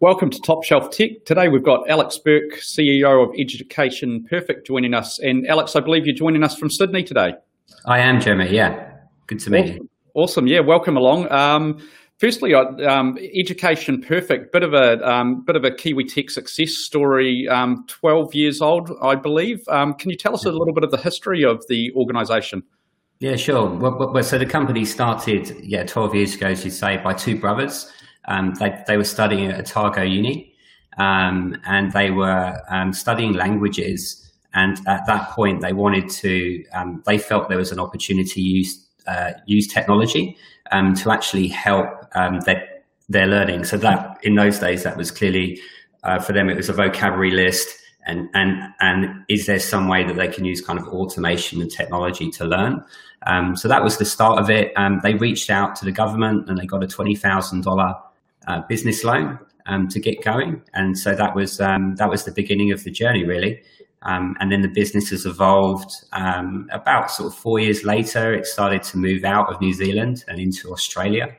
Welcome to Top Shelf Tech. Today we've got Alex Burke, CEO of Education Perfect, joining us. And Alex, I believe you're joining us from Sydney today. I am, Jeremy. Yeah, good to meet awesome. you. Awesome. Yeah, welcome along. Um, firstly, um, Education Perfect, bit of a um, bit of a Kiwi Tech success story. Um, Twelve years old, I believe. Um, can you tell us a little bit of the history of the organisation? Yeah, sure. Well, well, so the company started, yeah, 12 years ago, as you say, by two brothers. Um, they, they were studying at Otago Uni um, and they were um, studying languages. And at that point, they wanted to, um, they felt there was an opportunity to use, uh, use technology um, to actually help um, their, their learning. So that in those days, that was clearly uh, for them, it was a vocabulary list. And, and, and is there some way that they can use kind of automation and technology to learn? Um, so that was the start of it. Um, they reached out to the government and they got a $20,000 uh, business loan um, to get going. And so that was um, that was the beginning of the journey, really. Um, and then the business has evolved. Um, about sort of four years later, it started to move out of New Zealand and into Australia.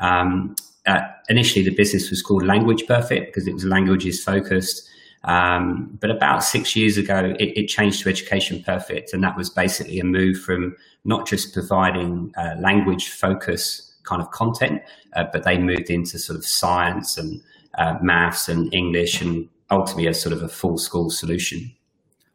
Um, uh, initially, the business was called Language Perfect because it was languages focused. Um, but about six years ago, it, it, changed to Education Perfect, and that was basically a move from not just providing uh, language focus kind of content, uh, but they moved into sort of science and uh, maths and English and ultimately a sort of a full school solution.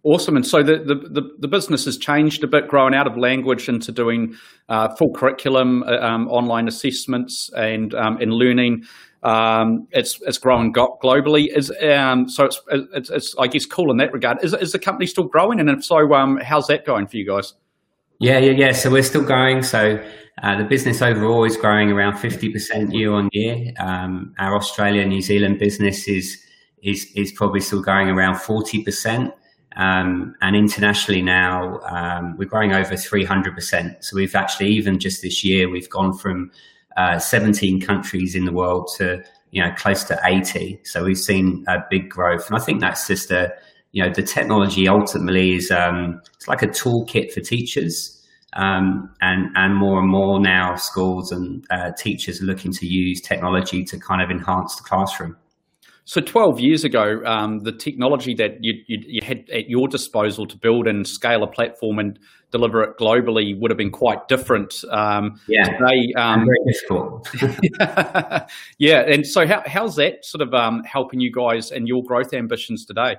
Awesome. And so the, the, the, business has changed a bit, growing out of language into doing uh, full curriculum, uh, um, online assessments, and um, and learning. Um, it's it's growing globally. Is um, so it's, it's, it's I guess cool in that regard. Is is the company still growing? And if so, um, how's that going for you guys? Yeah, yeah, yeah. So we're still going. So uh, the business overall is growing around 50% year on year. Um, our Australia, New Zealand business is, is, is probably still going around 40%. Um, and internationally now, um, we're growing over 300%. So we've actually, even just this year, we've gone from uh, 17 countries in the world to, you know, close to 80. So we've seen a big growth. And I think that's just a, you know, the technology ultimately is, um, it's like a toolkit for teachers. Um, and and more and more now schools and uh, teachers are looking to use technology to kind of enhance the classroom. So 12 years ago, um, the technology that you, you, you, had at your disposal to build and scale a platform and deliver it globally would have been quite different. Um, yeah, today, um, very difficult. yeah, and so how, how's that sort of um, helping you guys and your growth ambitions today?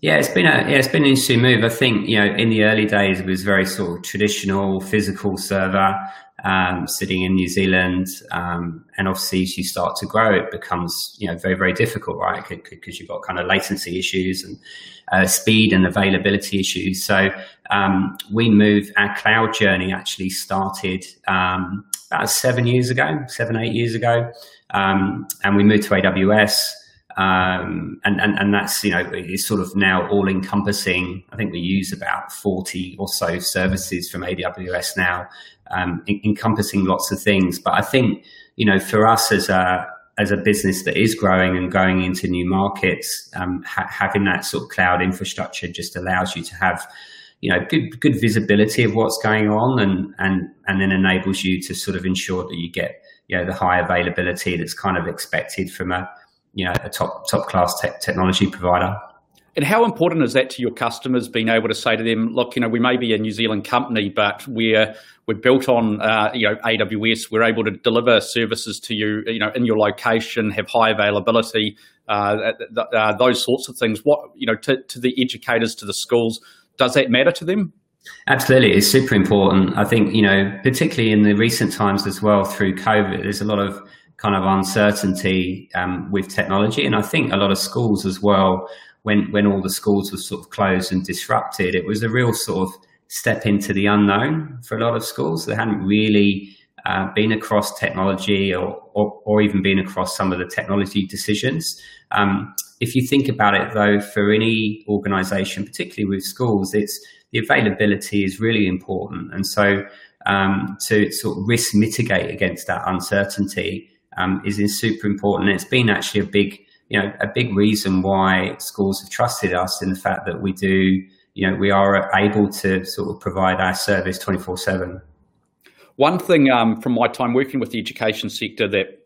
Yeah, it's been a yeah, it's been an interesting move. I think you know in the early days it was very sort of traditional physical server um, sitting in New Zealand, um, and obviously as you start to grow, it becomes you know very very difficult, right? Because you've got kind of latency issues and uh, speed and availability issues. So um, we moved our cloud journey actually started um, about seven years ago, seven eight years ago, um, and we moved to AWS. Um, and, and, and that's, you know, is sort of now all encompassing. I think we use about 40 or so services from AWS now, um, en- encompassing lots of things. But I think, you know, for us as a, as a business that is growing and going into new markets, um, ha- having that sort of cloud infrastructure just allows you to have, you know, good good visibility of what's going on, and and and then enables you to sort of ensure that you get, you know, the high availability that's kind of expected from a you know a top top class tech technology provider. And how important is that to your customers being able to say to them, look, you know, we may be a New Zealand company, but we're we're built on uh, you know AWS. We're able to deliver services to you, you know, in your location, have high availability, uh, uh, those sorts of things. What you know, to, to the educators, to the schools, does that matter to them? Absolutely, it's super important. I think you know, particularly in the recent times as well through COVID, there's a lot of kind of uncertainty um, with technology. And I think a lot of schools as well, when, when all the schools were sort of closed and disrupted, it was a real sort of step into the unknown for a lot of schools. They hadn't really uh, been across technology or, or, or, even been across some of the technology decisions. Um, if you think about it though, for any organization, particularly with schools, it's the availability is really important. And so um, to sort of risk mitigate against that uncertainty, um, is, is super important. And it's been actually a big, you know, a big reason why schools have trusted us in the fact that we do, you know, we are able to sort of provide our service 24 7. One thing um, from my time working with the education sector that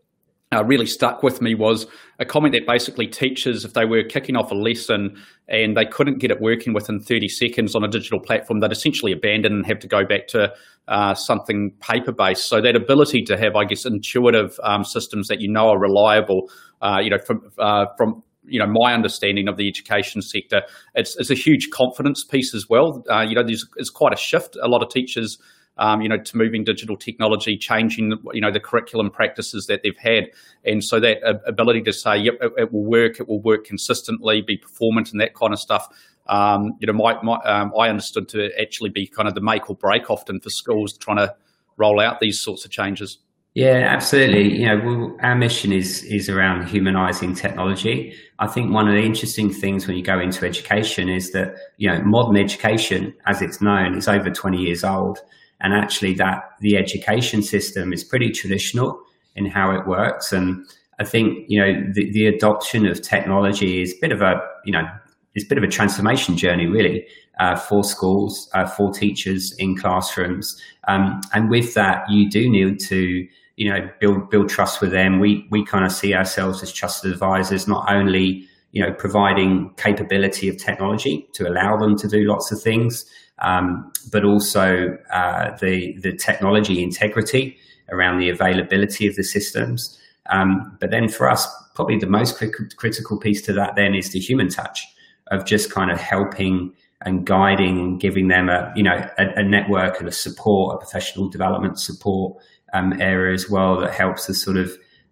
uh, really stuck with me was a comment that basically teachers, if they were kicking off a lesson and they couldn't get it working within 30 seconds on a digital platform, they'd essentially abandon and have to go back to uh, something paper based. So that ability to have, I guess, intuitive um, systems that you know are reliable, uh, you know, from uh, from you know my understanding of the education sector, it's, it's a huge confidence piece as well. Uh, you know, there's, there's quite a shift. A lot of teachers um, you know, to moving digital technology, changing, you know, the curriculum practices that they've had. And so that ability to say, yep, it, it will work, it will work consistently, be performant and that kind of stuff. Um, you know, my, my um, I understood to actually be kind of the make or break often for schools trying to roll out these sorts of changes. Yeah, absolutely. You know, our mission is is around humanizing technology. I think one of the interesting things when you go into education is that you know modern education, as it's known, is over twenty years old and actually that the education system is pretty traditional in how it works. And i think you know the, the adoption of technology is a bit of a you know it's a bit of a transformation journey really uh, for schools uh, for teachers in classrooms. Um, and with that you do need to you know build build trust with them. We we kind of see ourselves as trusted advisors not only you know providing capability of technology to allow them to do lots of things um, but also uh, the the technology integrity around the availability of the systems. Um, but then for us, probably the most critical piece to that then is the human touch of just kind of helping and guiding and giving them a you know a, a network and a support, a professional development support um, area as well that helps us sort of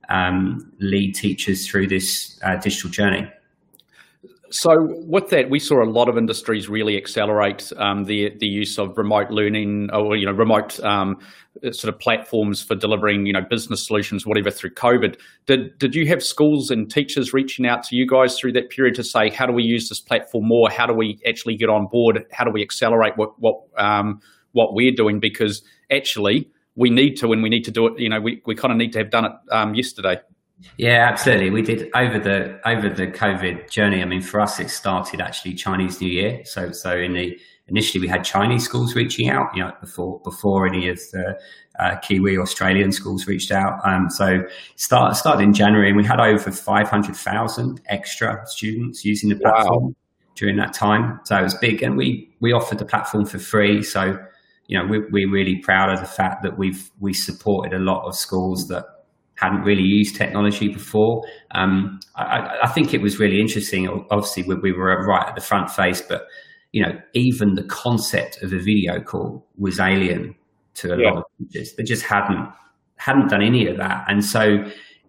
um, lead teachers through this uh, digital journey. So with that, we saw a lot of industries really accelerate um, the the use of remote learning or you know remote um, sort of platforms for delivering you know business solutions, whatever through COVID. Did did you have schools and teachers reaching out to you guys through that period to say how do we use this platform more? How do we actually get on board? How do we accelerate what what um, what we're doing? Because actually we need to, and we need to do it. You know, we, we kind of need to have done it um, yesterday. Yeah, absolutely. We did over the over the COVID journey. I mean, for us, it started actually Chinese New Year. So, so in the initially we had Chinese schools reaching out, you know, before before any of the uh, Kiwi Australian schools reached out. Um, so start started in January, and we had over five hundred thousand extra students using the platform wow. during that time. So it was big, and we we offered the platform for free. So you know, we, we're really proud of the fact that we've we supported a lot of schools that hadn't really used technology before. Um, I, I, think it was really interesting. Obviously, we, we, were right at the front face, but you know, even the concept of a video call was alien to a yeah. lot of teachers. They just hadn't hadn't done any of that, and so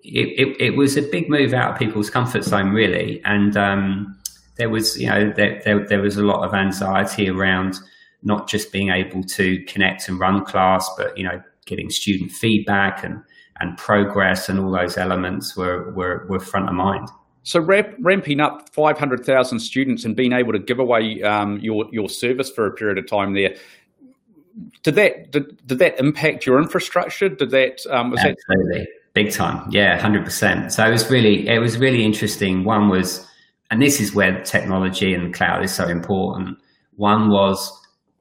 it, it, it was a big move out of people's comfort zone, really. And um, there was, you know, there, there, there was a lot of anxiety around not just being able to connect and run class, but you know, getting student feedback and and progress and all those elements were, were, were front of mind. So ramp, ramping up 500,000 students and being able to give away um, your, your service for a period of time there, did that did, did that impact your infrastructure? Did that um, was absolutely that- big time? Yeah, hundred percent. So it was really it was really interesting. One was, and this is where technology and cloud is so important. One was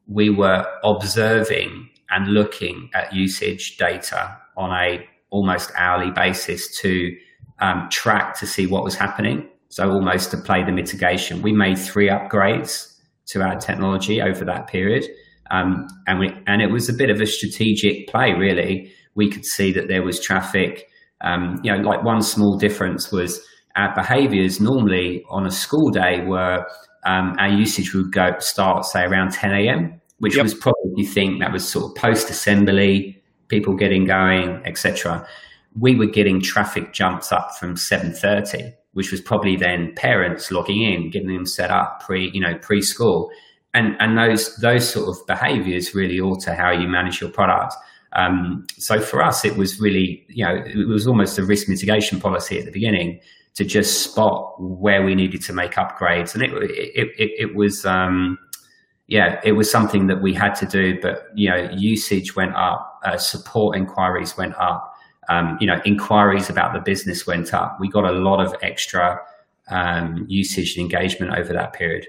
we were observing and looking at usage data on a almost hourly basis to um, track to see what was happening. So almost to play the mitigation. We made three upgrades to our technology over that period. Um, and we and it was a bit of a strategic play, really. We could see that there was traffic. Um, you know, like one small difference was our behaviours normally on a school day were um, our usage would go start say around 10 a.m., which yep. was probably you think that was sort of post assembly, people getting going, etc. We were getting traffic jumps up from 7:30, which was probably then parents logging in, getting them set up pre, you know, preschool, and and those those sort of behaviours really alter how you manage your product. Um, so for us, it was really, you know, it was almost a risk mitigation policy at the beginning to just spot where we needed to make upgrades, and it it it, it was. Um, yeah, it was something that we had to do, but you know, usage went up, uh, support inquiries went up, um, you know, inquiries about the business went up. We got a lot of extra um, usage and engagement over that period.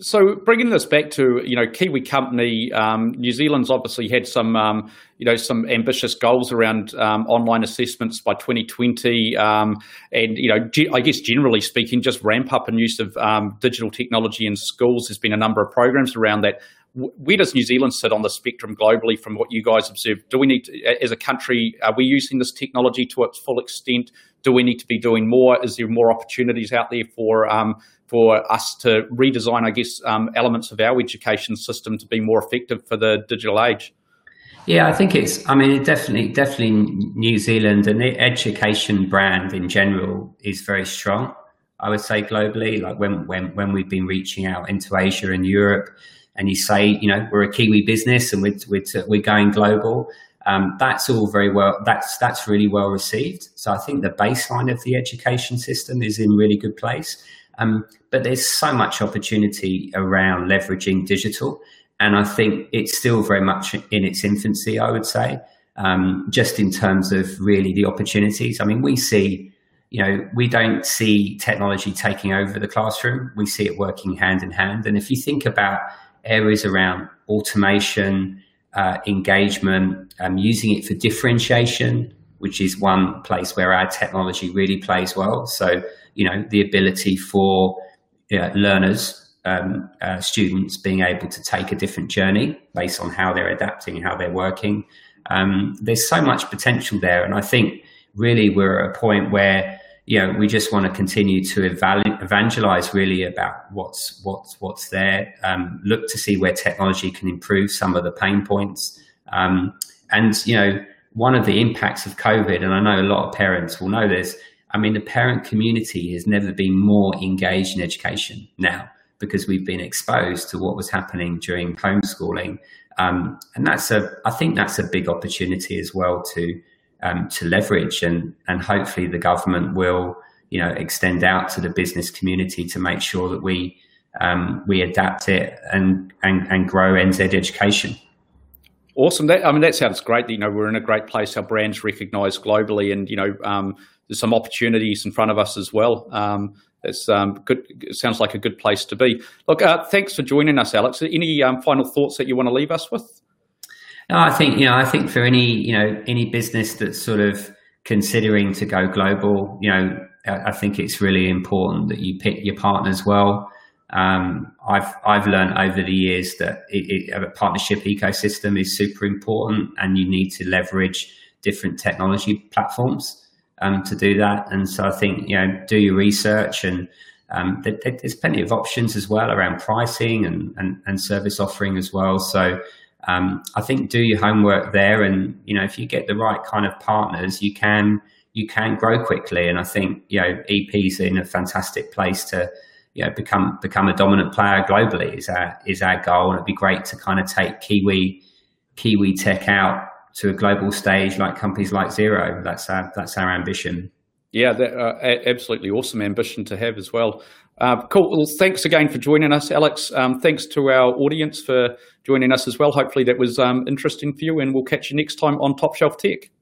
So bringing this back to you know Kiwi company, um, New Zealand's obviously had some um, you know some ambitious goals around um, online assessments by 2020, um, and you know ge- I guess generally speaking, just ramp up in use of um, digital technology in schools. There's been a number of programs around that. Where does New Zealand sit on the spectrum globally from what you guys observe? Do we need, to, as a country, are we using this technology to its full extent? Do we need to be doing more? Is there more opportunities out there for um, for us to redesign, I guess, um, elements of our education system to be more effective for the digital age? Yeah, I think it's. I mean, it definitely, definitely, New Zealand and the education brand in general is very strong. I would say globally, like when when when we've been reaching out into Asia and Europe, and you say, you know, we're a Kiwi business and we're we're, we're going global. Um, that's all very well. That's that's really well received. So I think the baseline of the education system is in really good place. Um, but there's so much opportunity around leveraging digital. And I think it's still very much in its infancy, I would say, um, just in terms of really the opportunities. I mean, we see, you know, we don't see technology taking over the classroom. We see it working hand in hand. And if you think about areas around automation, uh, engagement, um, using it for differentiation, which is one place where our technology really plays well. So, you know, the ability for you know, learners, um, uh, students being able to take a different journey based on how they're adapting, how they're working. Um, there's so much potential there. And I think really we're at a point where, you know, we just want to continue to evangelize really about what's, what's, what's there, um, look to see where technology can improve some of the pain points. Um, and, you know, one of the impacts of COVID, and I know a lot of parents will know this, I mean, the parent community has never been more engaged in education now because we've been exposed to what was happening during homeschooling. Um, and that's a, I think that's a big opportunity as well to, um, to leverage and, and hopefully the government will, you know, extend out to the business community to make sure that we, um, we adapt it and, and, and grow NZ education. Awesome. That, I mean, that sounds great. You know, we're in a great place. Our brand's recognised globally, and you know, um, there's some opportunities in front of us as well. Um, it's um, good. It sounds like a good place to be. Look, uh, thanks for joining us, Alex. Any um, final thoughts that you want to leave us with? I think you know. I think for any you know any business that's sort of considering to go global, you know, I think it's really important that you pick your partners well. Um, I've I've learned over the years that it, it, a partnership ecosystem is super important, and you need to leverage different technology platforms um, to do that. And so I think you know do your research, and um, there, there's plenty of options as well around pricing and and, and service offering as well. So um, I think do your homework there, and you know if you get the right kind of partners, you can you can grow quickly. And I think you know EP's in a fantastic place to you know, become become a dominant player globally is our is our goal, and it'd be great to kind of take Kiwi Kiwi tech out to a global stage like companies like Xero. That's our that's our ambition. Yeah, that, uh, absolutely awesome ambition to have as well. Uh, cool. Well, thanks again for joining us, Alex. Um, thanks to our audience for joining us as well. Hopefully that was um, interesting for you, and we'll catch you next time on Top Shelf Tech.